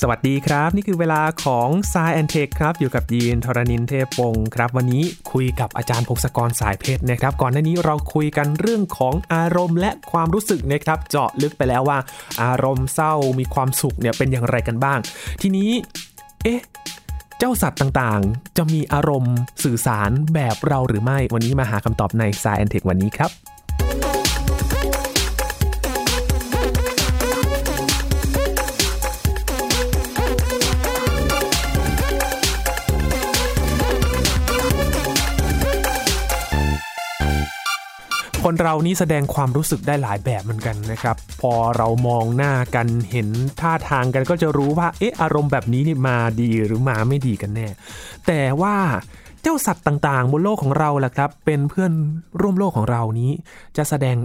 สวัสดีครับ นี่คือเวลาของ s ายแอนเทคครับ อยู่กับยีนทรณินเทพงศ์ครับ วันนี้คุยกับอาจารย์พงศกรสายเพชรนะครับ ก่อนหน้านี้เราคุยกันเรื่องของอารมณ์และความรู้สึกนะครับ เจาะลึกไปแล้วว่า อารมณ์เศร้ามีความสุขเนี่ยเป็นอย่างไรกันบ้าง ทีนี้ เอ๊ะเจ้าสัตว์ต่างๆ จะมีอารมณ์สื่อสารแบบเราหรือไม่ วันนี้มาหาคำตอบใน s ายแอนเทควันนี้ครับ คนเรานี่แสดงความรู้สึกได้หลายแบบเหมือนกันนะครับ พอเรามองหน้ากันเห็นท่าทางกันก็จะรู้ว่าเอ๊ะอารมณ์แบบนี้นี่มาดีหรือมาไม่ดีกันแน่ แต่ว่าเจ้าสัตว์ต่างๆ บนโลกของเราล่ะครับ เป็นเพื่อนร่วมโลกของเรานี้ จะแสดง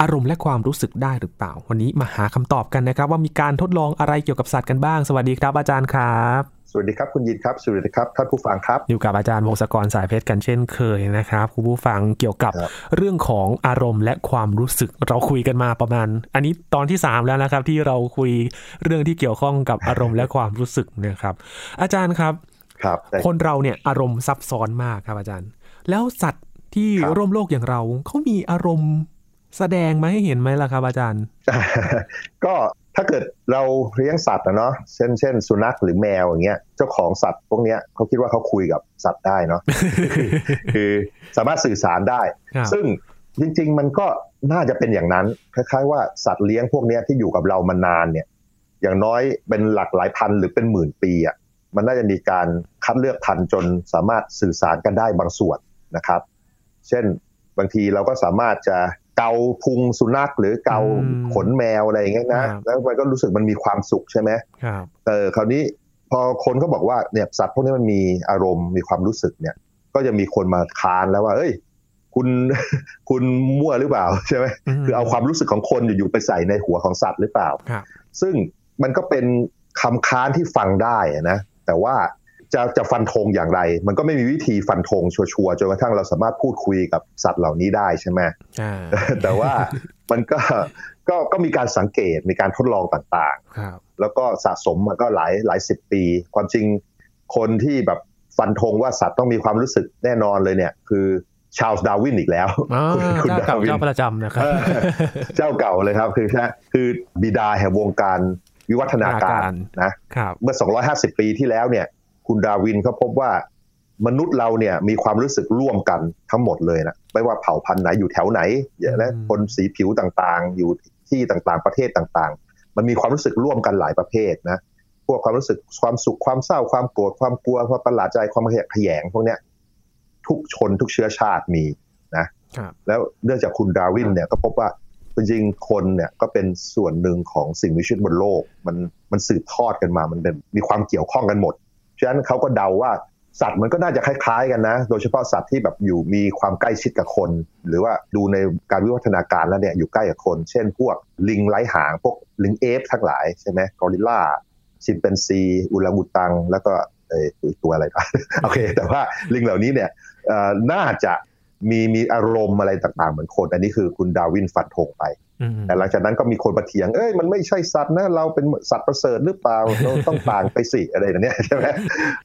อารมณ์และความรู้สึกได้หรือเปล่า วันนี้มาหาคำตอบกันนะครับ ว่ามีการทดลองอะไรเกี่ยวกับสัตว์กันบ้าง สวัสดีครับอาจารย์ครับสวัสดีครับคุณยินครับสวัสดีครับท่านผู้ฟังครับอยู่กับอาจารย์วงศกรสายเพชรกันเช่นเคยนะครับคุณผู้ฟังเกี่ยวกับครับเรื่องของอารมณ์และความรู้สึกเราคุยกันมาประมาณ อันนี้ตอนที่ 3 แล้วนะครับ ที่เราคุยเรื่องที่เกี่ยวข้องกับอารมณ์และความรู้สึกนะครับ อาจารย์ครับครับแต่คนเราเนี่ยอารมณ์ซับซ้อนมากครับอาจารย์ แล้วสัตว์ที่ครับร่วมโลกอย่างเราเขามีอารมณ์ แสดงมาให้เห็นไหมล่ะครับอาจารย์ ก็ถ้าเกิดเราเลี้ยงสัตว์นะเนาะเช่นเช่น สุนัขหรือแมวอย่างเงี้ยเจ้าของสัตว์พวกเนี้ยเขาคิดว่าเขาคุยกับสัตว์ได้เนาะคือสามารถสื่อสารได้ครับซึ่งจริง ๆ มันก็น่าจะเป็นอย่างนั้น คล้าย ๆ ว่าสัตว์เลี้ยงพวกเนี้ยที่อยู่กับเรามานานเนี่ย อย่างน้อยเป็นหลักหลายพันหรือเป็นหมื่นปีอะมันน่าจะมีการคัดเลือกพันธุ์จนสามารถสื่อสารกันได้บางส่วนนะครับ เช่นบางทีเราก็สามารถจะ เกาพุงสุนัขหรือเกาอืมขนแมวอะไรอย่างเงี้ยนะครับแล้วมันก็รู้สึกมันมีความสุขใช่ไหมครับเออคราวนี้พอคนเขาบอกว่าเนี่ยสัตว์พวกนี้มันมีอารมณ์มีความรู้สึกเนี่ย ก็จะมีคนมาค้านแล้วว่า เอ้ย คุณคุณมั่วหรือเปล่าใช่ไหมมคือเอาความรู้สึกของคนอยู่ๆไปใส่ในหัวของสัตว์หรือเปล่าครับซึ่งมันก็เป็นคำค้านที่ฟังได้อะนะแต่ว่า จะจะฟันธงอย่างไร มันก็ไม่มีวิธีฟันธงชัวร์ๆจนกระทั่งเราสามารถพูดคุยกับสัตว์เหล่านี้ได้ใช่ไหมอ่าแต่ว่ามันก็ก็ก็มีการสังเกตมีการทดลองต่างๆครับแล้วก็สะสมมาก็หลายหลายสิบปี ความจริงคนที่แบบฟันธงว่าสัตว์ต้องมีความรู้สึกแน่นอนเลยเนี่ยคือชาร์ลส์ดาร์วินอีกแล้วอ่าคุณเจ้าเก่าดาร์วินเจ้าประจำนะครับเออเจ้าเก่าเลยครับคือแค่คือบิดาแห่งวงการวิวัฒนาการนะครับเมื่อ 250 ปีที่แล้วเนี่ย คุณดาร์วินเขาพบว่ามนุษย์เราเนี่ยมีความรู้สึกร่วมกันทั้งหมดเลยนะไม่ว่าเผ่าพันธุ์ไหนอยู่แถวไหนและอืมคนสีผิวต่างๆ อยู่ที่ต่างๆประเทศต่างๆ มันมีความรู้สึกร่วมกันหลายประเภทนะพวกความรู้สึกความสุขความเศร้าความโกรธความกลัวความประหลาดใจความขยะแขยงพวกเนี้ยทุกชนทุกเชื้อชาติมีนะครับแล้วเนื่องจากคุณดาร์วินเนี่ยก็พบว่าจริงๆคนเนี่ยก็เป็นส่วนหนึ่งของสิ่งมีชีวิตบนโลก มันมันสืบทอดกันมามันเป็นมีความเกี่ยวข้องกันหมด ฉะนั้นเขาก็เดาว่าสัตว์มันก็น่าจะคล้ายๆกันนะ โดยเฉพาะสัตว์ที่แบบอยู่มีความใกล้ชิดกับคน หรือว่าดูในการวิวัฒนาการแล้วเนี่ยอยู่ใกล้กับคน เช่น พวกลิงไร้หาง พวกลิง ape ทั้งหลายใช่ไหมกอริลลาชิมเปนซีอุรังอุตัง แล้วก็เออตัวอะไรกันโอเค แต่ว่าลิงเหล่านี้เนี่ยน่าจะ มีมีอารมณ์อะไรต่างๆ เหมือนคน อันนี้คือคุณดาร์วินฟันธงไปอืมแต่หลังจากนั้นก็มีคนมาเถียง เอ้ย มันไม่ใช่สัตว์นะ เราเป็นสัตว์ประเสริฐหรือเปล่า เราต้องต่างไปสิอะไรแบบเนี้ยใช่ไหม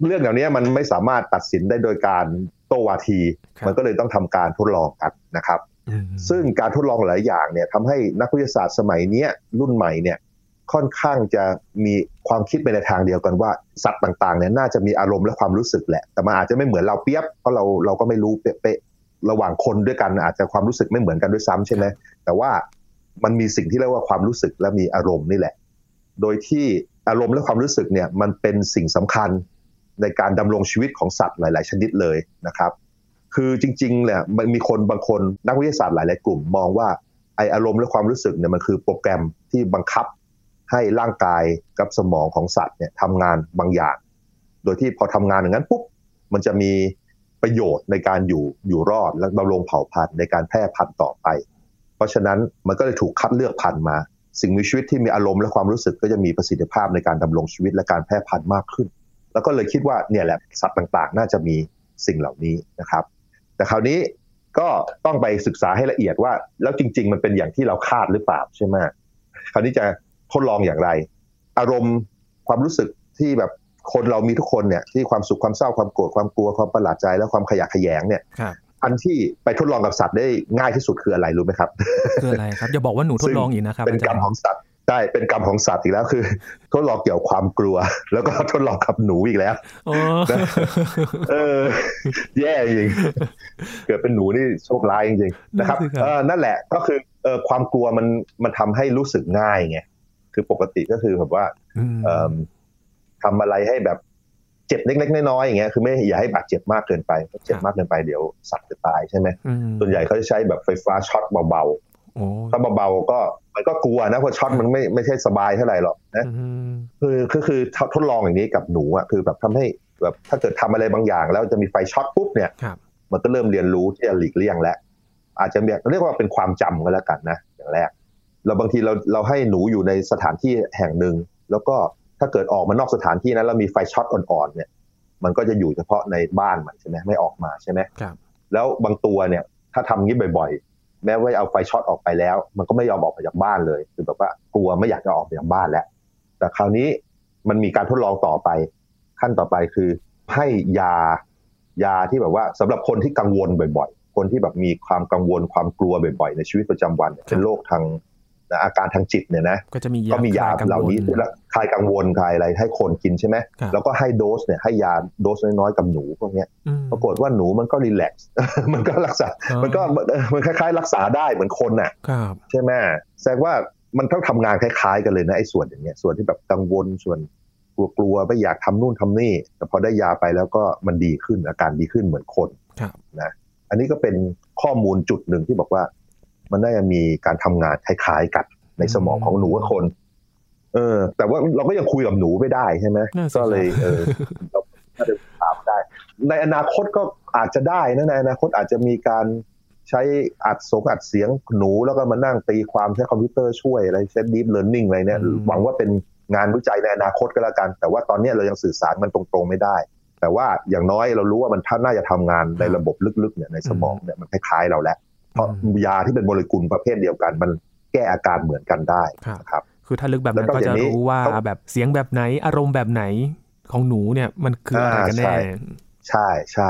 เรื่องเหล่านี้มันไม่สามารถตัดสินได้โดยการโต้วาทีครับมันก็เลยต้องทำการทดลองกันนะครับอืมซึ่งการทดลองหลายอย่างเนี่ยทำให้นักวิทยาศาสตร์สมัยเนี้ยรุ่นใหม่เนี่ยค่อนข้างจะมีความคิดไปในทางเดียวกันว่าสัตว์ต่างๆเนี่ยน่าจะมีอารมณ์และความรู้สึกแหละ แต่มันอาจจะไม่เหมือนเราเปรียบเพราะเราเราก็ไม่รู้เป๊ะๆ ระหว่างคนด้วยกันอาจจะความรู้สึกไม่เหมือนกันด้วยซ้ำใช่ไหมแต่ว่ามันมีสิ่งที่เรียกว่าความรู้สึกและมีอารมณ์นี่แหละ โดยที่อารมณ์และความรู้สึกเนี่ยมันเป็นสิ่งสำคัญในการดำรงชีวิตของสัตว์หลาย ๆ ชนิดเลยนะครับ คือจริงๆเนี่ยมันมีคนบางคนนักวิทยาศาสตร์หลาย ๆ กลุ่มมองว่าไออารมณ์และความรู้สึกเนี่ยมันคือโปรแกรมที่บังคับให้ร่างกายกับสมองของสัตว์เนี่ยทำงานบางอย่าง โดยที่พอทำงานอย่างนั้นปุ๊บมันจะมี ประโยชน์ในการอยู่อยู่รอดและดำรงเผ่าพันธุ์ในการแพร่พันธุ์ต่อไป เพราะฉะนั้นมันก็เลยถูกคัดเลือกพันธุ์มา สิ่งมีชีวิตที่มีอารมณ์และความรู้สึกก็จะมีประสิทธิภาพในการดำรงชีวิตและการแพร่พันธุ์มากขึ้น แล้วก็เลยคิดว่าเนี่ยแหละสัตว์ต่างๆ น่าจะมีสิ่งเหล่านี้นะครับ แต่คราวนี้ก็ต้องไปศึกษาให้ละเอียดว่า แล้วจริง ๆ มันเป็นอย่างที่เราคาดหรือเปล่าใช่ไหมคราวนี้จะทดลองอย่างไร อารมณ์ความรู้สึกที่แบบ คนเรามีทุกคนเนี่ยที่ความสุขความเศร้าความโกรธความกลัวความประหลาดใจและความขยะแขยงเนี่ยครับอันที่ไปทดลองกับสัตว์ได้ง่ายที่สุดคืออะไรรู้ไหมครับคืออะไรครับอย่าบอกว่าหนูทดลองอีกนะครับเป็นกรรมอาจารย์ของสัตว์ใช่เป็นกรรมของสัตว์อีกแล้วคือ ทดลองเกี่ยวกับความกลัว แล้วก็ทดลองกับหนูอีกแล้วอ๋อเออ แย่จริงเกิดเป็นหนูนี่โชคร้ายจริงๆนะครับนั่นสิครับเออนั่นแหละก็คือเออความกลัวมันมันทำให้รู้สึกง่ายไงคือปกติก็คือแบบว่ามเอิ่ม ทำอะไรให้แบบเจ็บเล็กๆน้อยๆอย่างเงี้ยคือไม่อย่าให้บาดเจ็บมากเกินไปเพราะเจ็บมากเกินไปเดี๋ยวสัตว์จะตายใช่ไหมมส่วนใหญ่เขาจะใช้แบบไฟฟ้าช็อตเบาโอ้ๆถ้าเบาๆก็มันก็กลัวนะเพราะช็อตมันไม่ไม่ใช่สบายเท่าไหร่หรอกนะอืมคือก็คือทดลองอย่างนี้กับหนูอะคือแบบทำให้แบบถ้าเกิดทำอะไรบางอย่าง แล้วจะมีไฟช็อตปุ๊บเนี่ยครับมันก็เริ่มเรียนรู้ที่จะหลีกเลี่ยงแล้วอาจจะเรียกว่าเป็นความจำก็แล้วกันนะอย่างแรกเราบางทีเราเราให้หนูอยู่ในสถานที่แห่งหนึ่งแล้วก็ ถ้าเกิดออกมานอกสถานที่นั้นแล้วมีไฟช็อตอ่อนๆเนี่ย มันก็จะอยู่เฉพาะในบ้านมันใช่ไหมไม่ออกมาใช่ไหมครับแล้วบางตัวเนี่ย ถ้าทำงี้บ่อยๆ แม้ว่าเอาไฟช็อตออกไปแล้ว มันก็ไม่ยอมออกมาจากบ้านเลยคือแบบว่ากลัวไม่อยากจะออกมาจากบ้านแล้ว แต่คราวนี้มันมีการทดลองต่อไป ขั้นต่อไปคือให้ยายาที่แบบว่าสำหรับคนที่กังวลบ่อย ๆ คนที่แบบมีความกังวลความกลัวบ่อยๆ ในชีวิตประจำวันเนี่ยเป็นโรคทาง นะอาการทางจิตเนี่ยนะก็จะมียาก็มียาคลกังวลเหล่านี้แล้วคลายกังวลคลายอะไรให้คนกินใช่ไหมครับแล้วก็ให้โดสเนี่ยให้ยาโดสน้อยๆกับหนูพวกเนี้ยอืมปรากฏว่าหนูมันก็รีแลกซ์มันก็รักษาอ๋อมันก็เออมันคล้ายๆ รักษาได้เหมือนคนน่ะครับใช่ไหมแสดงว่ามันต้องทำงานคล้ายๆกันเลยนะไอ้ส่วนอย่างเงี้ยส่วนที่แบบกังวลส่วนกลัวๆไม่อยากทำนู่นทำนี่ แต่พอได้ยาไปแล้วก็มันดีขึ้นอาการดีขึ้นเหมือนคนครับนะอันนี้ก็เป็นข้อมูลจุดหนึ่งที่บอกว่า มันน่าจะมีการทำงานคล้ายๆกันในสมองของหนูกับคน เออ แต่ว่าเราก็ยังคุยกับหนูไม่ได้ใช่ไหมนั่นสิก็เลยครับเออเราถ้าจะตามได้ ในอนาคตก็อาจจะได้นะในอนาคตอาจจะมีการใช้อัดสงอัดเสียงหนูแล้วก็มานั่งตีความใช้คอมพิวเตอร์ช่วยอะไรใช้ deep learning อะไรเนี่ยหวังว่าเป็นงานวิจัยในอนาคตก็แล้วกัน แต่ว่าตอนนี้เรายังสื่อสารมันตรงๆไม่ได้ แต่ว่าอย่างน้อยเรารู้ว่ามันท่าน่าจะทำงานในระบบลึกๆเนี่ยในสมองเนี่ยมันคล้ายๆเราแล้ว เพราะยาที่เป็นโมเลกุลประเภทเดียวกัน มันแก้อาการเหมือนกันได้ครับนะครับคือถ้าลึกแบบนั้นแล้วก็ก็อจะย่างนี้รู้ว่าต้องแบบเสียงแบบไหนอารมณ์แบบไหนของหนูเนี่ยมันคืออะไรกันแน่อ่าใช่ใช่ใช่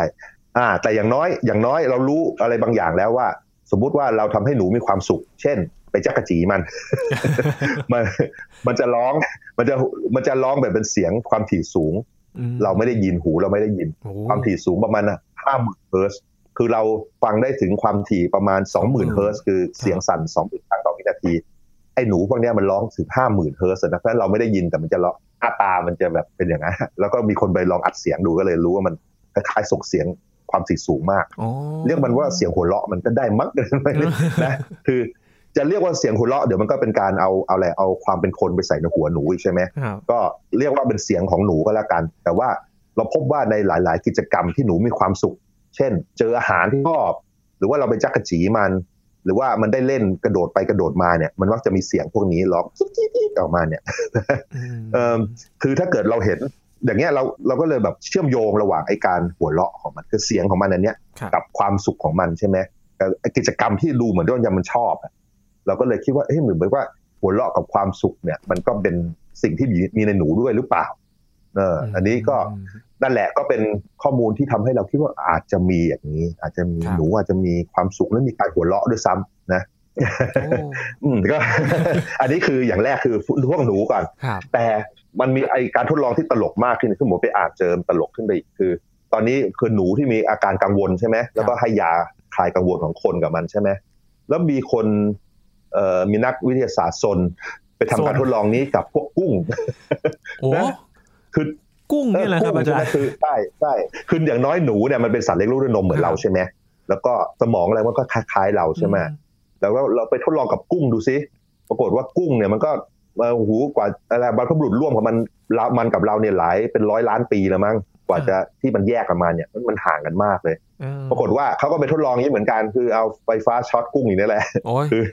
อ่า แต่อย่างน้อยอย่างน้อยเรารู้อะไรบางอย่างแล้วว่า สมมุติว่าเราทำให้หนูมีความสุข เช่น ไปจักกะจีมัน มัน มันจะร้อง มันจะมันจะร้องแบบเป็นเสียงความถี่สูงอืมเราไม่ได้ยินหูเราไม่ได้ยินโอ้ความถี่สูงประมาณห้าหมื่นเฮิร์ตซ์ คือเราฟังได้ถึงความถี่ประมาณสองหมื่นเฮิร์ตซ์คือเสียงสั่นสองหมื่นครั้งต่อวินาที ไอ้หนูพวกเนี้ยมันร้องถึงห้าหมื่นเฮิร์ตซ์นะเพราะฉะนั้นเราไม่ได้ยินแต่มันจะร้องอาตามันจะแบบเป็นอย่างนั้นแล้วก็มีคนไปลองอัดเสียงดูก็เลยรู้ว่ามันคล้ายๆส่งเสียงความถี่สูงมากอ๋อเรียกมันว่าเสียงหัวเราะมันก็ได้มั้งนะคือจะเรียกว่าเสียงหัวเราะเดี๋ยวมันก็เป็นการเอาเอาอะไรเอาความเป็นคนไปใส่ในหัวหนูอีกใช่ไหมครับก็เรียกว่าเป็นเสียงของหนูก็แล้วกัน แต่ว่าเราพบว่าในหลาย ๆ กิจกรรมที่หนูมีความสุข เช่น เจออาหารที่ชอบ หรือว่าเราไปจักกะจีมัน หรือว่ามันได้เล่นกระโดดไปกระโดดมาเนี่ย มันมักจะมีเสียงพวกนี้ร้องกิ๊กกิ๊กกิ๊กออกมาเนี่ยอืมเออคือถ้าเกิดเราเห็นอย่างเงี้ยเราเราก็เลยแบบเชื่อมโยงระหว่างไอ้การหัวเราะของมันคือเสียงของมันอันเนี้ยครับกับความสุขของมันใช่ไหมแต่ไอ้กิจกรรมที่ดูเหมือนว่ามันชอบอะเราก็เลยคิดว่าเอ้ยเหมือนแบบว่าหัวเราะกับความสุขเนี่ย มันก็เป็นสิ่งที่มีมีในหนูด้วยหรือเปล่า เอออันนี้ก็อืมนั่นแหละก็เป็นข้อมูลที่ทำให้เราคิดว่าอาจจะมีอย่างนี้ อาจจะมีครับหนูอาจจะมีความสุขและมีการหัวเราะด้วยซ้ำนะโอ้อืมก็อันนี้คืออย่างแรกคือพวกหนูก่อนครับแต่มันมีไอการทดลองที่ตลกมากขึ้นคือผมไปอ่านเจอมตลกขึ้นไปอีกคือ ตอนนี้คือหนูที่มีอาการกังวลใช่ไหมแล้วก็ให้ยาคลายกังวลของคนกับมันใช่ไหมแล้วมีคนเอ่อมีนักวิทยาศาสตร์ซนไปทำการซนทดลองนี้กับพวกกุ้งโอ้นะ คือกุ้งเนี่ยแหละครับกุ้อาจารย์ใช่ไหมคือใช่ใช่คืออย่างน้อยหนูเนี่ยมันเป็นสัตว์เลี้ยงลูกด้วยนมเหมือนครับเราใช่ไหมแล้วก็สมองอะไรมันก็คล้ายๆเราใช่ไหมแล้วก็เราไปทดลองกับกุ้งดูซิปรากฏว่ากุ้งเนี่ยมันก็เอ่อหูกว่าอะไรบรรพบุรุษร่วมของมันเรามันกับเราเนี่ยหลายเป็นร้อยล้านปีแล้วมั้ง กว่าจะที่มันแยกกันมาเนี่ยมันมันห่างกันมากเลยเออปรากฏว่าเขาก็ไปทดลองอย่างนี้เหมือนกัน คือเอาไฟฟ้าช็อตกุ้งอย่างนี้แหละโอ้ยคือ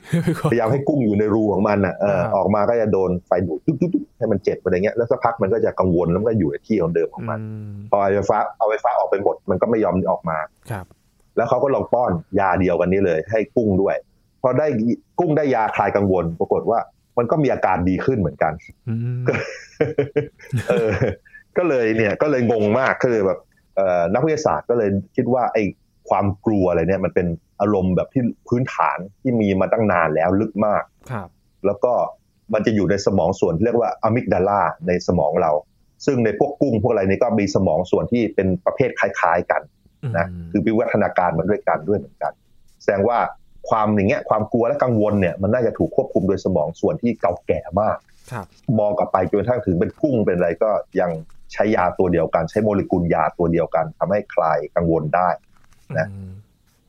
พยายามให้กุ้งอยู่ในรูของมันอะเออครับออกมาก็จะโดนไฟดูดตุ๊บๆๆให้มันเจ็บอะไรเงี้ยแล้วสักพักมันก็จะกังวลแล้วมันก็อยู่ในที่ของเดิมของมันอืมพอไฟฟ้าเอาไฟฟ้าออกไปหมดมันก็ไม่ยอมออกมาครับ แล้วเขาก็ลองป้อนยาเดียวกันนี้เลย ให้กุ้งด้วยพอได้กุ้งได้ยาคลายกังวล ปรากฏว่ามันก็มีอาการดีขึ้นเหมือนกันอืมเออ ก็เลยเนี่ยก็เลยงงมากก็เลยแบบเอ่อนักวิทยาศาสตร์ก็เลยคิดว่าไอ้ความกลัวอะไรเนี่ยมันเป็นอารมณ์แบบที่พื้นฐานที่มีมาตั้งนานแล้วลึกมากครับ แล้วก็มันจะอยู่ในสมองส่วนที่เรียกว่าอะมิกดาลาในสมองเรา ซึ่งในพวกกุ้งพวกอะไรนี่ก็มีสมองส่วนที่เป็นประเภทคล้าย ๆกันนะอืมคือวิวัฒนาการมันด้วยกันด้วยเหมือนกัน แสดงว่าความอย่างเงี้ยความกลัวและกังวลเนี่ยมันน่าจะถูกควบคุมโดยสมองส่วนที่เก่าแก่มากครับมองกลับไปจนกระทั่งถึงเป็นกุ้งเป็นอะไรก็ยัง ใช้ยาตัวเดียวกัน ใช้โมเลกุลยาตัวเดียวกันทำให้คลายกังวลได้นะอืม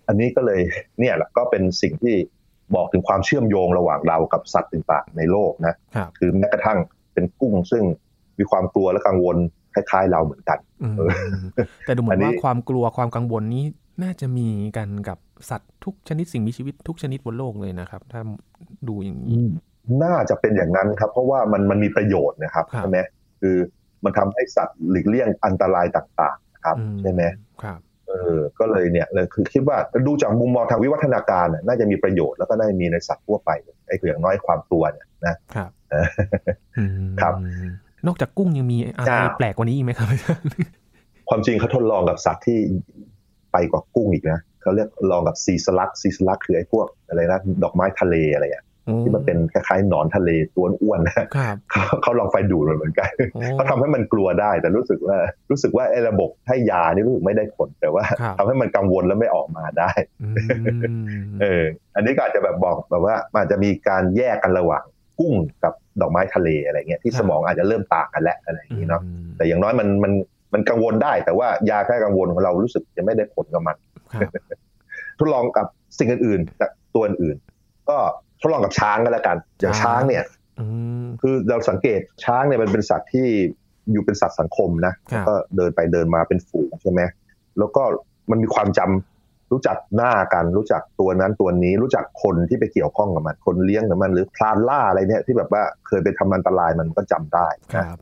อันนี้ก็เลยเนี่ยแหละก็เป็นสิ่งที่บอกถึงความเชื่อมโยงระหว่างเรากับสัตว์ต่างๆในโลกนะครับคือแม้กระทั่งเป็นกุ้งซึ่งมีความกลัวและกังวลคล้ายๆเราเหมือนกันอืมเออแต่ดูเหมือัอนนนี้ว่าความกลัวความกังวลนี้น่าจะมีกันกับสัตว์ทุกชนิดสิ่งมีชีวิตทุกชนิดบนโลกเลยนะครับ ถ้าดูอย่างนี้ น่าจะเป็นอย่างนั้นครับ เพราะว่ามันมันมีประโยชน์นะครับครับใช่ไหมคือ มันทำให้สัตว์หลีกเลี่ยงอันตรายต่างๆนะครับอืใช่ไหมครับเออก็เลยเนี่ยเลยคือคิดว่าดูจากมุมมองทางวิวัฒนาการน่ะน่าจะมีประโยชน์แล้วก็น่าจะมีในสัตว์ทั่วไปไอ้คืออย่างน้อยความกลัวเนี่ยนะครับเอออืมครับ นอกจากกุ้งยังมีอะไรจ้าแปลกกว่านี้อีกไหมครับอาจารย์ความจริงเขาทดลองกับสัตว์ที่ไปกว่ากุ้งอีกนะเขาเรียกลองกับซีสลักซีสลักคือไอ้พวกอะไรนะดอกไม้ทะเลอะไรอย่าง ที่มันเป็นคล้ายๆหนอนทะเลตัวอ้วนๆนะครับเขาเขาลองไฟดูดมันเหมือนกันโอ้เขาทำให้มันกลัวได้ แต่รู้สึกว่ารู้สึกว่าไอ้ระบบให้ยานี่รู้สึกไม่ได้ผลแต่ว่าครับทำให้มันกังวลแล้วไม่ออกมาได้อืมเอออันนี้ก็อาจจะแบบบอกแบบว่ามันอาจจะมีการแยกกันระหว่างกุ้งกับดอกไม้ทะเลอะไรเงี้ยที่สมองอาจจะเริ่มต่างกันแล้วอะไรอย่างนี้เนาะมแต่อย่างน้อยมันมันมันกังวลได้ แต่ว่ายาแก้กังวลของเรารู้สึกจะไม่ได้ผลกับมันครับทดลองกับสิ่งอื่นๆแต่ตัวอื่นๆก็ ทดลองกับช้างก็แล้วกัน อย่างช้างเนี่ยอืมคือเราสังเกตช้างเนี่ยมันเป็นสัตว์ที่อยู่เป็นสัตว์สังคมนะครับก็เดินไปเดินมาเป็นฝูงใช่ไหมแล้วก็มันมีความจำรู้จักหน้ากันรู้จักตัวนั้นตัวนี้รู้จักคนที่ไปเกี่ยวข้องกับมัน คนเลี้ยงกับมัน หรือพลานล่าอะไรเนี่ยที่แบบว่าเคยไปทำอันตรายมันก็จำได้คนะรับ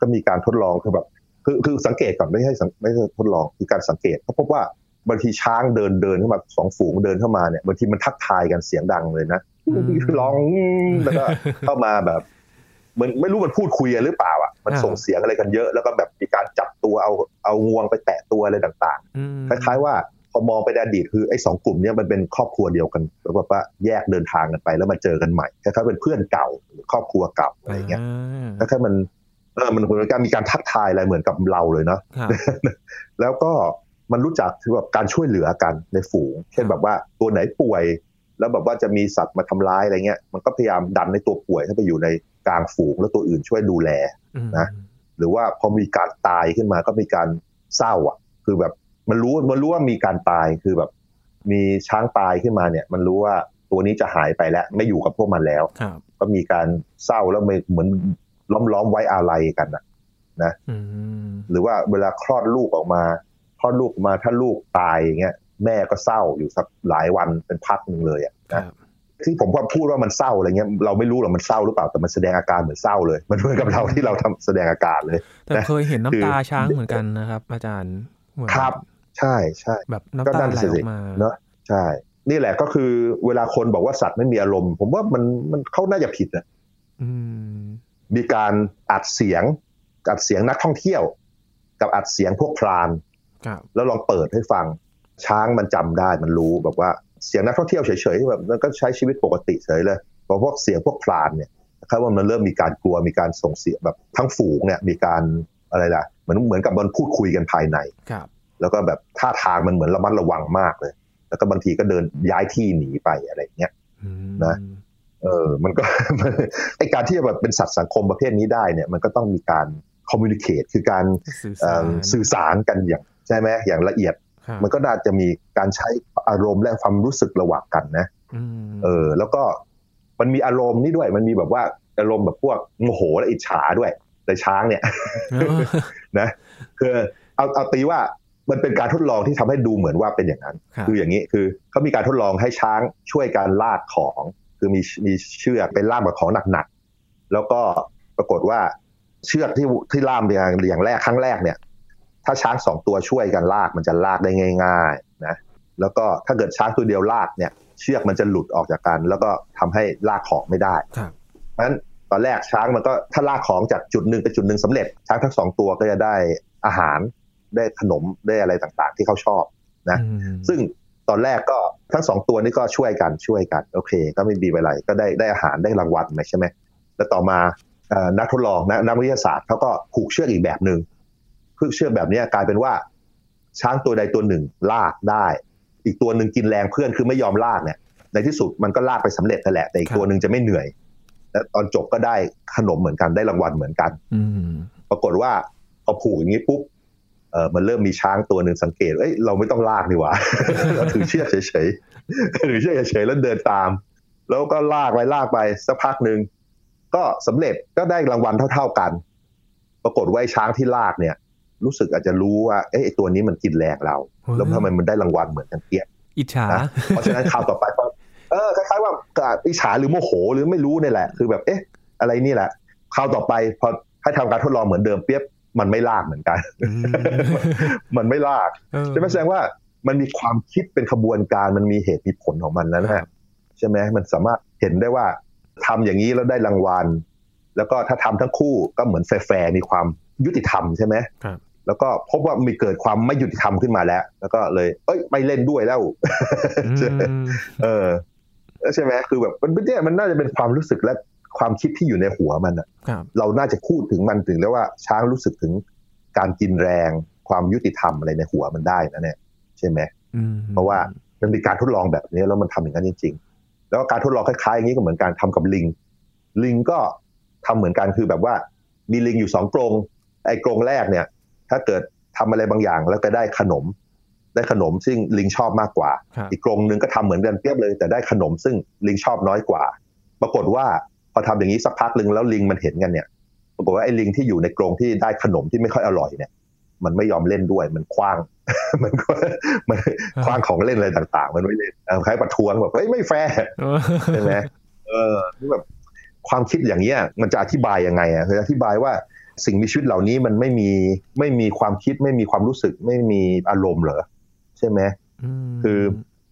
ก็มีการทดลองคือแบบคือคือสังเกตก่อนไม่ใช่สังไม่ใช่ทดลองคือการสังเกตเขาพบว่า บางทีช้างเดินเดินเข้ามาสองฝูงเดินเข้ามาเนี่ยบางทีมันทักทายกันเสียงดังเลยนะอืมร้องแล้วก็เข้ามาแบบเหมันไม่รู้มันพูดคุยกันหรือเปล่าอะมันอ่าส่งเสียงอะไรกันเยอะ แล้วก็แบบมีการจับตัวเอาเอางวงไปแตะตัวอะไรต่างอืมๆคล้ายๆว่าพอมองไปในอดีตคือไอ้สองกลุ่มเนี้ยมันเป็นครอบครัวเดียวกันแล้วแบบว่าแยกเดินทางกันไป แล้วมาเจอกันใหม่คล้ายๆเป็นเพื่อนเก่าหรือครอบครัวเก่าอะไรอย่างเงี้ยอ่าคล้ายๆมันเออมันเหมือนการมีการทักทายอะไรเหมือนกับเราเลยเนาะครับแล้วก็ มันรู้จักคือแบบการช่วยเหลือกันในฝูง เช่นแบบว่าตัวไหนป่วย แล้วแบบว่าจะมีสัตว์มาทำร้ายอะไรเงี้ย มันก็พยายามดันในตัวป่วยให้ไปอยู่ในกลางฝูงแล้วตัวอื่นช่วยดูแลอืมนะหรือว่าพอมีการตายขึ้นมาก็มีการเศร้าอะ คือแบบมันรู้มันรู้ว่ามีการตายคือแบบ มีช้างตายขึ้นมาเนี่ย มันรู้ว่าตัวนี้จะหายไปแล้ว ไม่อยู่กับพวกมันแล้วครับก็มีการเศร้าแล้วไม่เหมือนล้อมล้อมๆไว้อาลัยกันนะอืมหรือว่าเวลาคลอดลูกออกมา คลอดลูกออกมาถ้าลูกตายอย่างเงี้ยแม่ก็เศร้าอยู่สักหลายวันเป็นพักหนึ่งเลยอะครันะบที่ผมว่าพูดว่ามันเศร้าอะไรเงี้ยเราไม่รู้หรอกมันเศร้าหรือเปล่าแต่มันแสดงอาการเหมือนเศร้าเลย มันเหมือนกับเราที่เราทำแสดงอาการเลย แต่นะเคยเห็นน้ำคือตาช้างเหมือนกันนะครับ อาจารย์เหมือนครับ ใช่ใช่แบบน้ำก็ตานั่นไหลสิออกมาเนอะใช่ นี่แหละก็คือเวลาคนบอกว่าสัตว์ไม่มีอารมณ์ ผมว่ามันมันเขาน่าจะผิดนะอืมมีการอัดเสียงอัดเสียงนักท่องเที่ยว กับอัดเสียงพวกพรานครับ แล้วลองเปิดให้ฟังช้างมันจำได้มันรู้แบบว่าเสียงนักท่องเที่ยวเฉยๆแบบมันก็ใช้ชีวิตปกติเฉยเลยพอพวกเสียงพวกพลานเนี่ยนะครับว่ามันเริ่มมีการกลัวมีการส่งเสียงแบบทั้งฝูงเนี่ยมีการอะไรล่ะเหมือนเหมือนกับมันพูดคุยกันภายในครับ แล้วก็แบบท่าทางมันเหมือนระมัดระวังมากเลย แล้วก็บางทีก็เดินย้ายที่หนีไปอะไรอย่างเงี้ยอืมนะเออมันก็ไอการที่จะแบบเป็นสัตว์สังคมประเภทนี้ได้เนี่ยมันก็ต้องมีการคอมมูนิเคตคือการสื่อเอิ่สารมสื่อสารกันอย่าง ใช่ไหมอย่างละเอียดครับมันก็น่าจะมีการใช้อารมณ์และความรู้สึกระหว่างกันนะอืมเออ แล้วก็มันมีอารมณ์นี่ด้วย มันมีแบบว่าอารมณ์แบบพวกโมโหและอิจฉาด้วยแต่ช้างเนี่ยเออนะคือเอาเอาตีว่ามันเป็นการทดลองที่ทำให้ดูเหมือนว่าเป็นอย่างนั้นครับคืออย่างนี้คือเขามีการทดลองให้ช้างช่วยการลากของ คือมีมีเชือกไปล่ามกับของหนักๆแล้วก็ปรากฏว่าเชือกที่ที่ล่ามอย่างอย่างแรกครั้งแรกเนี่ย ถ้าช้างสองตัวช่วยกันลากมันจะลากได้ง่าย ๆ นะ แล้วก็ถ้าเกิดช้างตัวเดียวลากเนี่ย เชือกมันจะหลุดออกจากกัน แล้วก็ทำให้ลากของไม่ได้ครับเพราะฉะนั้นตอนแรกช้างมันก็ถ้าลากของจากจุดหนึ่งไปจุดหนึ่งสำเร็จ ช้างทั้งสองตัวก็จะได้อาหารได้ขนมได้อะไรต่างๆ ที่เขาชอบนะอืมซึ่งตอนแรกก็ทั้งสองตัวนี้ก็ช่วยกันช่วยกันโอเค ก็ไม่มีอะไรก็ได้ได้อาหารได้รางวัลใช่ไหมแล้วต่อมาเอ่อนักทดลองนะนักวิทยาศาสตร์เขาก็ผูกเชือกอีกแบบหนึ่ง ผูกเชือกแบบเนี้ยกลายเป็นว่า ช้างตัวใดตัวหนึ่งลากได้ อีกตัวหนึ่งกินแรงเพื่อนคือไม่ยอมลากเนี่ย ในที่สุดมันก็ลากไปสำเร็จนั่นแหละแต่อีกตัวหนึ่งจะไม่เหนื่อย และตอนจบก็ได้ขนมเหมือนกันได้รางวัลเหมือนกัน อืมปรากฏว่าพอผูกอย่างนี้ปุ๊บเออมันเริ่มมีช้างตัวหนึ่งสังเกตเอ้ยเราไม่ต้องลากนี่หว่าเราถือเชือกเฉยๆถือเชือกเฉยๆแล้วเดินตาม แล้วก็ลากไปลากไปสักพักหนึ่งก็สำเร็จก็ได้รางวัลเท่า ๆกัน ปรากฏว่าไอ้ช้างที่ลากเนี่ย รู้สึกอาจจะรู้ว่าเอ้ยไอ้ตัวนี้มันกินแรงเรา แล้วทำไมมันได้รางวัลเหมือนกันเทียบอิจฉานะเพราะฉะนั้นคราวต่อไปก็เออคล้ายๆว่ากะอิจฉาหรือโมโหหรือไม่รู้นี่แหละ คือแบบเอ๊ะ อะไรนี่แหละคราวต่อไปพอให้ทำการทดลองเหมือนเดิมเปียบมันไม่ลากเหมือนกันอืมมันไม่ลากเออใช่ไหมแสดงว่ามันมีความคิดเป็นขบวนการมันมีเหตุมีผลของมันนะครัฮะบใช่ไหมมันสามารถเห็นได้ว่าทำอย่างนี้แล้วได้รางวัล แล้วก็ถ้าทำทั้งคู่ก็เหมือนแฟร์ๆมีความยุติธรรมใช่ไหมครับ แล้วก็พบว่ามีเกิดความไม่ยุติธรรมขึ้นมาแล้ว แล้วก็เลย เอ้ย ไม่เล่นด้วยแล้วอืมเออใช่ไหมคือแบบมันเนี่ยมันน่าจะเป็นความรู้สึกและความคิดที่อยู่ในหัวมันอะครับเราน่าจะพูดถึงมันถึงแล้วว่าช้างรู้สึกถึงการกินแรงความยุติธรรมอะไรในหัวมันได้นะเนี่ย ใช่ไหมอืมเพราะว่ามันมีการทดลองแบบนี้แล้วมันทำอย่างนั้นจริง ๆ แล้วก็การทดลองคล้ายๆอย่างนี้ก็เหมือนการทำกับลิง ลิงก็ทำเหมือนกันคือแบบว่า มีลิงอยู่สองกรงไอ้กรงแรกเนี่ย ถ้าเกิดทำอะไรบางอย่างแล้วก็ได้ขนม ได้ขนมซึ่งลิงชอบมากกว่าครับอีกกรงหนึ่งก็ทำเหมือนกันเปรียบเลย แต่ได้ขนมซึ่งลิงชอบน้อยกว่า ปรากฏว่าพอทำอย่างนี้สักพักหนึ่งแล้วลิงมันเห็นกันเนี่ย ปรากฏว่าไอ้ลิงที่อยู่ในกรงที่ได้ขนมที่ไม่ค่อยอร่อยเนี่ย มันไม่ยอมเล่นด้วย มันคว้าง มันก็มันคว้างของเล่นอะไรต่าง ๆ มันไม่เล่นเออคล้ายประท้วงแบบเฮ้ยไม่แฟร์เออใช่ไหมเออนี่แบบความคิดอย่างเนี้ยมันจะอธิบายยังไงอะคืออธิบายว่า สิ่งมีชีวิตเหล่านี้มันไม่มีไม่มีความคิดไม่มีความรู้สึก ไม่มีอารมณ์เหรอใช่ไหมมคือ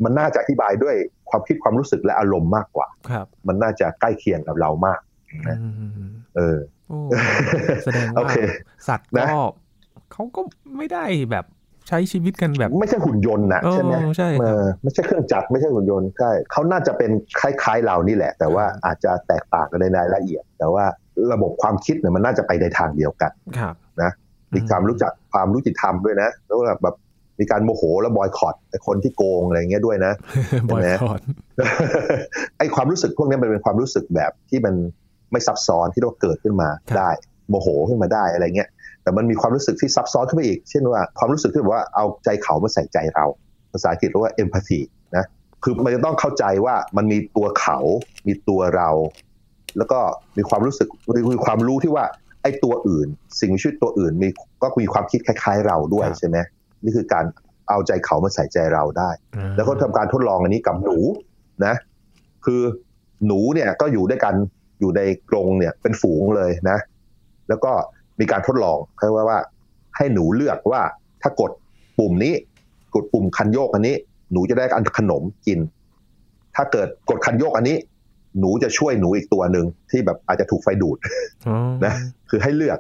มันน่าจะอธิบายด้วยความคิดความรู้สึกและอารมณ์มากกว่าครับ มันน่าจะใกล้เคียงกับเรามากนะอืมเออโอ้แสดงโอว่าเคสัตว์นะก็เขาก็ไม่ได้แบบใช้ชีวิตกันแบบ ไม่ใช่หุ่นยนต์นะเออใช่ไหมใช่ครับเออไม่ใช่เครื่องจักรไม่ใช่หุ่นยนต์ใช่เขาน่าจะเป็นคล้ายๆเรานี่แหละ แต่ว่าอาจจะแตกต่างกันในรายละเอียด แต่ว่า ระบบความคิดเนี่ยมันน่าจะไปในทางเดียวกันครับนะมีความรู้จักความรู้จิตธรรมด้วยนะ แล้วก็แบบมีการโมโหแล้วบอยคอตไอ้คนที่โกงอะไรเงี้ยด้วยนะบอยใช่ไหมคอตไอ้ความรู้สึกพวกนี้มันเป็นความรู้สึกแบบที่มันไม่ซับซ้อนที่เราเกิดขึ้นมาได้โมโหขึ้นมาได้อะไรเงี้ยแต่มันมีความรู้สึกที่ซับซ้อนขึ้นไปอีก เช่นว่าความรู้สึกที่แบบว่าเอาใจเขามาใส่ใจเรา ภาษาอังกฤษเรียกว่า empathy นะคือมันจะต้องเข้าใจว่ามันมีตัวเขา มีตัวเรา แล้วก็มีความรู้สึกมีความรู้ที่ว่าไอ้ตัวอื่น สิ่งมีชีวิตตัวอื่นมีก็มีความคิดคล้าย ๆ เราด้วยใช่ไหมนี่คือการเอาใจเขามาใส่ใจเราได้ แล้วก็ทำการทดลองอันนี้กับหนูนะ คือหนูเนี่ยก็อยู่ด้วยกันอยู่ในกรงเนี่ยเป็นฝูงเลยนะ แล้วก็มีการทดลองเขาว่าว่า ให้หนูเลือกว่าถ้ากดปุ่มนี้ กดปุ่มคันโยกอันนี้ หนูจะได้อันขนมกิน ถ้าเกิดกดคันโยกอันนี้ หนูจะช่วยหนูอีกตัวหนึ่งที่แบบอาจจะถูกไฟดูดอ๋อนะคือให้เลือก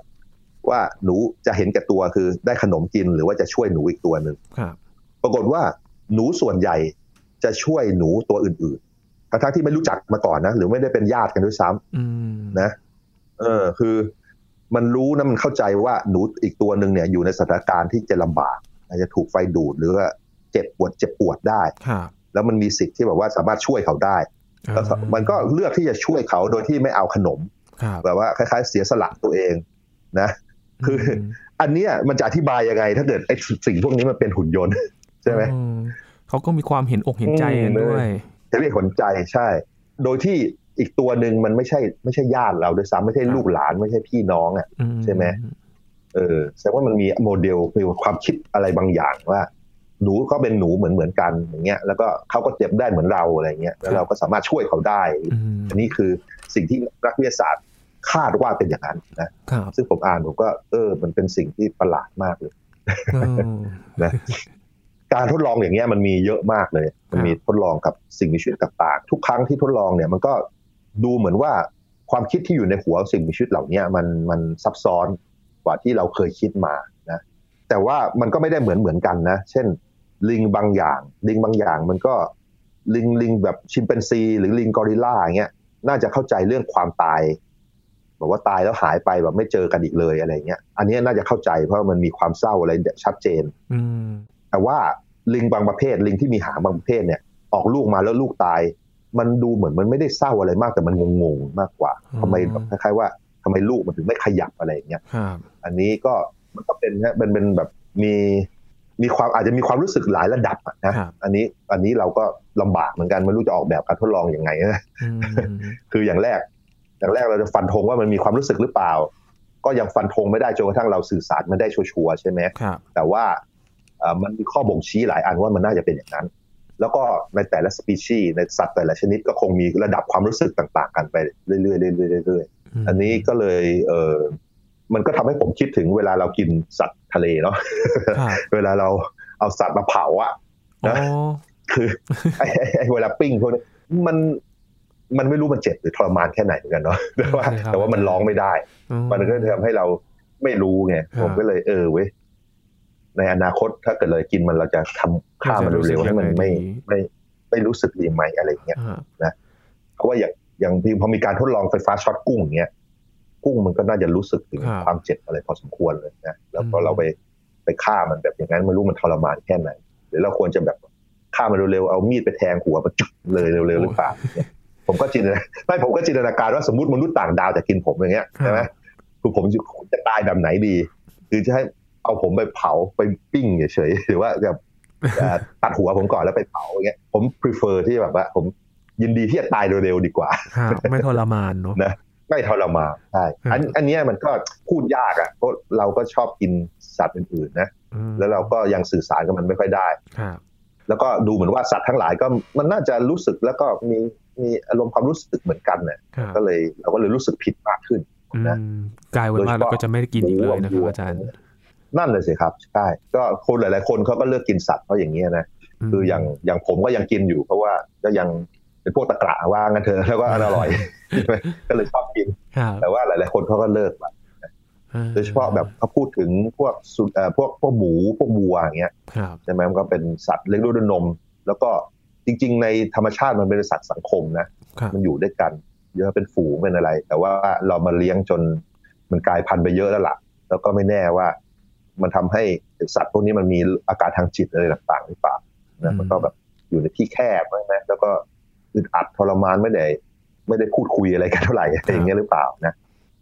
ว่าหนูจะเห็นแก่ตัวคือได้ขนมกินหรือว่าจะช่วยหนูอีกตัวหนึ่งครับปรากฏว่าหนูส่วนใหญ่จะช่วยหนูตัวอื่นๆทั้งๆที่ไม่รู้จักมาก่อนนะ หรือไม่ได้เป็นญาติกันด้วยซ้ำอืมนะ เออ คือมันรู้นะมันเข้าใจว่าหนูอีกตัวหนึ่งเนี่ย อยู่ในสถานการณ์ที่จะลำบาก อาจจะถูกไฟดูดหรือว่าเจ็บปวดเจ็บปวดได้ครับแล้วมันมีสิทธิ์ที่แบบว่าสามารถช่วยเขาได้แล้ว มันก็เลือกที่จะช่วยเขาโดยที่ไม่เอาขนมครับแบบว่าคล้ายๆ เสียสละตัวเองนะ คือมอันเนี้ยมันจะอธิบายยังไง ถ้าเกิดไอ้สิ่งพวกนี้มันเป็นหุ่นยนต์ใช่ไหมอืเขาก็มีความเห็นอกเห็นใจกันอืมด้วยจะเรียกขนใจใช่ โดยที่อีกตัวหนึ่งมันไม่ใช่ ไม่ใช่ญาติเราด้วยซ้ำไม่ใช่ลูกหลานไม่ใช่พี่น้องอะอืใช่ไหมเออแสดงว่ามันมีโมเดลมีความคิดอะไรบางอย่างว่า หนูก็เป็นหนูเหมือนเหมือนกันอย่างเงี้ยแล้วก็เขาก็เจ็บได้เหมือนเราอะไรเงี้ยแล้วเราก็สามารถช่วยเขาได้อืมอันนี้คือสิ่งที่นักวิทยาศาสตร์คาดว่าเป็นอย่างนั้นนะครับซึ่งผมอ่านผมก็ เออ มันเป็นสิ่งที่ประหลาดมากเลยเออนะการทดลองอย่างเงี้ยมันมีเยอะมากเลย มันมีทดลองกับสิ่งมีชีวิตต่างๆทุกครั้งที่ทดลองเนี่ย มันก็ดูเหมือนว่าความคิดที่อยู่ในหัวสิ่งมีชีวิตเหล่านี้มันมันซับซ้อนกว่าที่เราเคยคิดมานะแต่ว่ามันก็ไม่ได้เหมือนเหมือนกันนะ เช่น ลิงบางอย่าง ลิงบางอย่างมันก็ลิงลิงแบบชิมเปนซี หรือลิงกอริลลาอย่างเงี้ยน่าจะเข้าใจเรื่องความตายบอกว่าตายแล้วหายไปแบบไม่เจอกันอีกเลยอะไรเงี้ย อันนี้น่าจะเข้าใจเพราะมันมีความเศร้าอะไรชัดเจน อืมแต่ว่าลิงบางประเภท ลิงที่มีหางบางประเภทเนี่ย ออกลูกมาแล้วลูกตาย มันดูเหมือนมันไม่ได้เศร้าอะไรมากแต่มันงงๆมากกว่าทำไมแบบคล้ายๆว่าทำไมลูกมันถึงไม่ขยับอะไรอย่างเงี้ยครับอันนี้ก็มันก็เป็นฮะเป็นเป็นแบบมี มีความอาจจะมีความรู้สึกหลายระดับอะนะครับอันนี้อันนี้เราก็ลำบากเหมือนกันไม่รู้จะออกแบบการทดลองอยังไงนะอืมคืออย่างแรก อย่างแรกเราจะฟันธงว่ามันมีความรู้สึกหรือเปล่า ก็ยังฟันธงไม่ได้จนกระทั่งเราสื่อสารไม่ได้ชัวร์ๆใช่ไหมครับแต่ว่าเอ่อมันมีข้อบ่งชี้หลายอันว่ามันน่าจะเป็นอย่างนั้น แล้วก็ในแต่ละสปีชีส์ในสัตว์แต่ละชนิดก็คงมีระดับความรู้สึกต่างๆ กันไปเรื่อยๆเรื่อยๆเรื่อยๆอันนี้ก็เลยเออมันก็ทำให้ผมคิดถึงเวลาเรากินสัตว์ ทะเลเนาะครับเวลาเราเอาสัตว์มาเผาอะอ๋อคือไอ้ไอ้ไอ้เวลาปิ้งพวกนี้มันมันไม่รู้มันเจ็บหรือทรมานแค่ไหนเหมือนกันเนาะแต่ว่าใช่ครับแต่ว่ามันร้องไม่ได้อืมันก็ทำให้เราไม่รู้ไงครับผมก็เลยเออเว้ยในอนาคตถ้าเกิดเลยกินมันเราจะทำฆ่ามันเร็วๆให้มันไม่ไม่ไม่รู้สึกดีไหมอะไรอย่างเงี้ยอ่าเพราะว่าอย่างอย่างพอมีการทดลองไฟฟ้าช็อตกุ้งอย่างเงี้ย กุ้งมันก็น่าจะรู้สึกถึงครับความเจ็บอะไรพอสมควรเลยนะแล้วพออืมเราไปไปฆ่ามันแบบอย่างนั้นไม่รู้มันทรมานแค่ไหนหรือเราควรจะแบบฆ่ามันเร็วๆเอามีดไปแทงหัวมันจุกเลยเร็วๆหรือเปล่าเนี่ยผมก็จินตนาไม่ผมก็จินตนาการว่าสมมติมนุษย์ต่างดาวจะกินผมอย่างเงี้ยใช่ไหมคือผมจะจะตายแบบไหนดี คือจะให้เอาผมไปเผาไปปิ้งเฉยๆหรือว่าจะเอ่อตัดหัวผมก่อนแล้วไปเผาอย่างเงี้ยผม prefer ที่แบบว่า ผมยินดีที่จะตายเร็วๆดีกว่าครับไม่ทรมานเนาะนะ ไม่ทรมานใช่อันอืมอันเนี้ยมันก็พูดยากอะเพราะเราก็ชอบกินสัตว์อื่นๆนะอืมแล้วเราก็ยังสื่อสารกับมันไม่ค่อยได้ครับแล้วก็ดูเหมือนว่าสัตว์ทั้งหลายก็มันน่าจะรู้สึกแล้วก็มีมีอารมณ์ความรู้สึกเหมือนกันเนี่ยครับก็เลยเราก็เลยรู้สึกผิดมากขึ้นนะอืมกลายเป็นว่าเราก็จะไม่ได้กินอีกเลยนะครับอาจารย์ นั่นเลยสิครับใช่ก็คนหลาย ๆ คนเขาก็เลือกกินสัตว์เพราะอย่างนี้ยนะคืออย่างอย่างผมก็ยังกินอยู่เพราะว่าก็ยัง เป็นพวกตะกระว่างั้นเถอะแล้วก็อร่อยใช่ไหมก็เลยชอบกินครับแต่ว่าหลาย ๆ คนเขาก็เลิกละโดยเฉพาะแบบเขาพูดถึงพวกสุเอ่อพวกพวกหมูพวกวัวอย่างเงี้ยครับใช่ไหมมันก็เป็นสัตว์เลี้ยงด้วยนม แล้วก็จริง ๆ ในธรรมชาติมันเป็นสัตว์สังคมนะครับมันอยู่ด้วยกันเยอะเป็นฝูงเป็นอะไร แต่ว่าเรามาเลี้ยงจนมันกลายพันธุ์ไปเยอะแล้วล่ะ แล้วก็ไม่แน่ว่า มันทำให้สัตว์พวกนี้มันมีอาการทางจิตอะไรต่างๆหรือเปล่านะมันก็แบบอยู่ในที่แคบใช่ไหมแล้วก็ อึดอัดทรมานไม่ได้ไม่ได้พูดคุยอะไรกันเท่าไหร่อะไรอย่างเงี้ยหรือเปล่านะ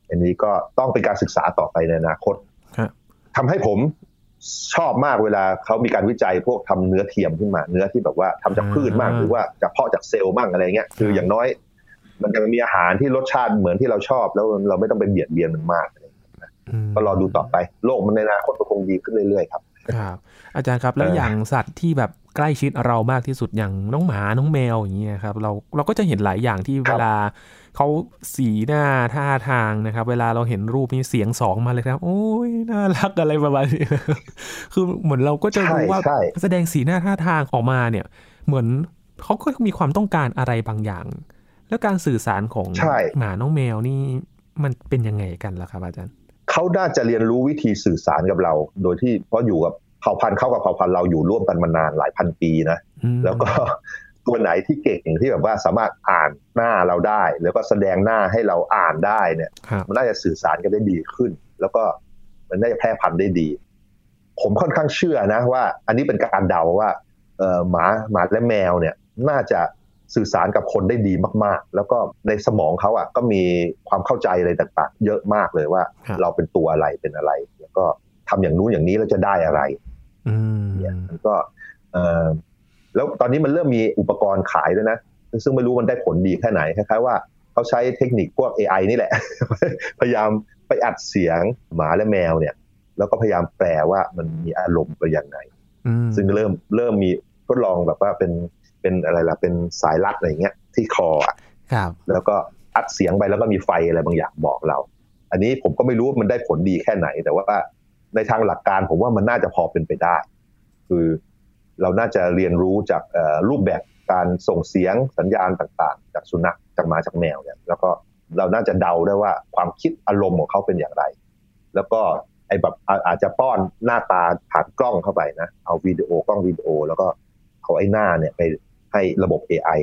อันนี้ก็ต้องเป็นการศึกษาต่อไปในอนาคตครับทำให้ผมชอบมากเวลาเขามีการวิจัยพวกทำเนื้อเทียมขึ้นมา เนื้อที่แบบว่าทำจากพืชมากอ่าหรือว่าจากเพาะจากเซลล์มั่งอะไรเงี้ยคือครับอย่างน้อย มันจะมีอาหารที่รสชาติเหมือนที่เราชอบ แล้วเราไม่ต้องไปเบียดเบียนมันมากอะไรเงี้ยมก็รอดูต่อไป โลกมันในอนาคตก็คงดีขึ้นเรื่อยๆครับ ครับอาจารย์ครับแล้วเออออย่างสัตว์ที่แบบใกล้ชิดเรามากที่สุดอย่างน้องหมาน้องแมวอย่างเงี้ยครับเราเราก็จะเห็นหลายอย่างที่เวลาเขาสีหน้าท่าทางนะครับ เวลาเราเห็นรูปนี้เสียงสองมาเลยครับ โอ้ยน่ารักอะไรประมาณนี้คือเหมือนเราก็จะรู้ว่าใช่แสดงสีหน้าท่าทางออกมาเนี่ย เหมือนเขาก็มีความต้องการอะไรบางอย่าง แล้วการสื่อสารของใช่หมาน้องแมวนี่มันเป็นยังไงกันล่ะครับอาจารย์ เขาน่าจะเรียนรู้วิธีสื่อสารกับเรา โดยที่เพราะอยู่กับเผ่าพันธุ์เข้ากับเผ่าพันธุ์เราอยู่ร่วมกันมานานหลายพันปีนะอืมแล้วก็ตัวไหนที่เก่งที่แบบว่าสามารถอ่านหน้าเราได้ แล้วก็แสดงหน้าให้เราอ่านได้เนี่ยครับมันน่าจะสื่อสารกันได้ดีขึ้น แล้วก็มันน่าจะแพร่พันธุ์ได้ดี ผมค่อนข้างเชื่อนะว่า อันนี้เป็นการเดาว่าเอ่อหมาหมาและแมวเนี่ย น่าจะ สื่อสารกับคนได้ดีมากๆ แล้วก็ในสมองเขาอะก็มีความเข้าใจอะไรต่างๆ เยอะมากเลยว่าครับเราเป็นตัวอะไรเป็นอะไร แล้วก็ทำอย่างนู้นอย่างนี้แล้วจะได้อะไรอืมเนี่ยมันก็เอ่อแล้วตอนนี้มันเริ่มมีอุปกรณ์ขายด้วยนะ ซึ่งไม่รู้มันได้ผลดีแค่ไหนคล้ายๆว่าเขาใช้เทคนิคพวก AI นี่แหละ พยายามไปอัดเสียงหมาและแมวเนี่ย แล้วก็พยายามแปลว่ามันมีอารมณ์ไปอย่างไงอืมซึ่งเริ่มเริ่มมีทดลองแบบว่าเป็น เป็นอะไรล่ะเป็นสายรัดอะไรเงี้ยที่คออะครับ แล้วก็อัดเสียงไปแล้วก็มีไฟอะไรบางอย่างบอกเรา อันนี้ผมก็ไม่รู้ว่ามันได้ผลดีแค่ไหน แต่ว่าในทางหลักการผมว่ามันน่าจะพอเป็นไปได้ คือเราน่าจะเรียนรู้จากเอ่อรูปแบบการส่งเสียงสัญญาณต่างๆ จากสุนัขจากหมาจากแมวเนี่ยแล้วก็เราน่าจะเดาได้ว่าความคิดอารมณ์ของเขาเป็นอย่างไร แล้วก็ไอ้แบบอาจจะป้อนหน้าตาผ่านกล้องเข้าไปนะ เอาวิดีโอกล้องวิดีโอ แล้วก็เอาไอ้หน้าเนี่ยไป ให้ระบบ AI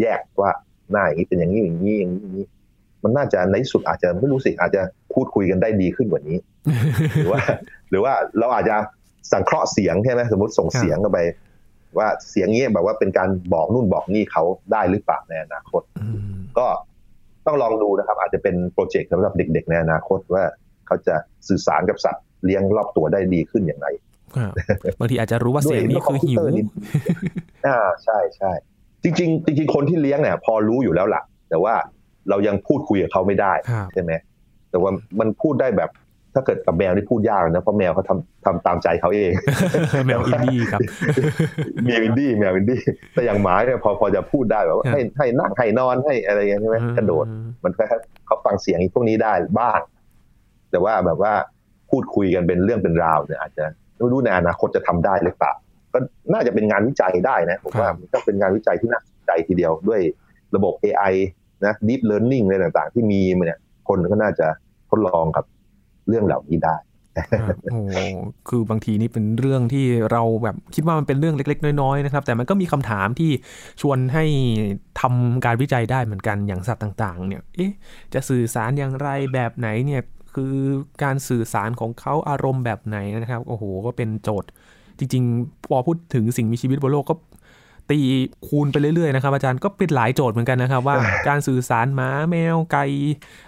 แยกว่าหน้าอย่างนี้เป็นอย่างนี้อย่างนี้อย่างนี้อย่างนี้ มันน่าจะในสุดอาจจะไม่รู้สิอาจจะพูดคุยกันได้ดีขึ้นกว่านี้ หรือว่า หรือว่าเราอาจจะสังเคราะห์เสียงใช่ไหมสมมติส่งเสียงเข้าไป ว่าเสียงนี้แบบว่าเป็นการบอกนู่นบอกนี่เขาได้หรือเปล่าในอนาคต ก็ต้องลองดูนะครับ อาจจะเป็นโปรเจกต์สำหรับเด็ก ๆ ในอนาคตว่าเขาจะสื่อสารกับสัตว์เลี้ยงรอบตัวได้ดีขึ้นอย่างไร บางทีอาจจะรู้ว่าเสียงนี้คือหิวอ่าใช่ใช่จริง ๆ จริง ๆ คนที่เลี้ยงเนี่ย พอรู้อยู่แล้วล่ะ แต่ว่าเรายังพูดคุยกับเขาไม่ได้ใช่ไหมแต่ว่ามันพูดได้แบบถ้าเกิดกับแมวที่พูดยากนะเพราะแมวเขาทำทำตามใจเขาเองแมวอินดี้ครับแมวอินดี้แมวอินดี้แต่อย่างหมาเนี่ยพอพอจะพูดได้แบบว่าให้ให้นั่งให้นอนให้อะไรอย่างเงี้ยใช่ไหมกระโดด มันแค่เขาฟังเสียงพวกนี้ได้บ้าง แต่ว่าแบบว่าพูดคุยกันเป็นเรื่องเป็นราวเนี่ยอาจจะ ไม่รู้ในอนาคตจะทำได้หรือเปล่าก็น่าจะเป็นงานวิจัยได้นะผมว่ามันก็เป็นงานวิจัยที่น่าสนใจทีเดียวด้วยระบบ AI นะ deep learning อะไรต่างๆ ที่มีมาเนี่ย คนก็น่าจะทดลองกับเรื่องเหล่านี้ได้โอ้คือบางทีนี่เป็นเรื่องที่เราแบบคิดว่ามันเป็นเรื่องเล็ก ๆ น้อยๆนะครับ แต่มันก็มีคำถามที่ชวนให้ทำการวิจัยได้เหมือนกันอย่างสัตว์ต่าง ๆ เนี่ย เอ๊ะ จะสื่อสารอย่างไรแบบไหนเนี่ย คือการสื่อสารของเขาอารมณ์แบบไหนนะครับ โอ้โห ก็เป็นโจทย์ จริง ๆ พอพูดถึงสิ่งมีชีวิตบนโลกก็ ตีคูณไปเรื่อยๆนะครับอาจารย์ก็เป็นหลายโจทย์เหมือนกันนะครับ ว่าการสื่อสารหมาแมวไก่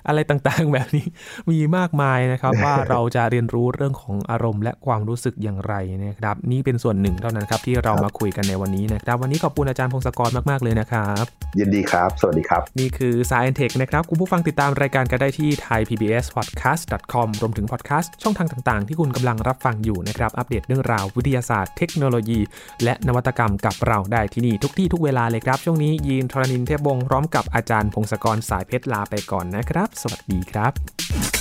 อะไรต่างๆ แบบนี้มีมากมายนะครับ ว่าเราจะเรียนรู้เรื่องของอารมณ์ และความรู้สึกอย่างไรนะครับ นี่เป็นส่วนหนึ่งเท่านั้นครับที่เรามาคุยกันในวันนี้นะครับ วันนี้ขอบคุณอาจารย์พงศกรมากๆเลยนะครับยินดีครับ สวัสดีครับ นี่คือ Science Tech นะครับคุณผู้ฟังติดตามรายการกันได้ที่ thaipbspodcast.com รวมถึงพอดแคสต์ช่องทางต่างๆ ที่คุณกำลังรับฟังอยู่นะครับอัปเดตเรื่องราววิทยาศาสตร์เทคโนโลยี และนวัตกรรมกับเราได้ที่นี่ทุกที่ทุกเวลาเลยครับ ช่วงนี้ยีนทรณินเทพวงพร้อมกับอาจารย์พงศกรสายเพชรลาไปก่อนนะครับ สวัสดีครับ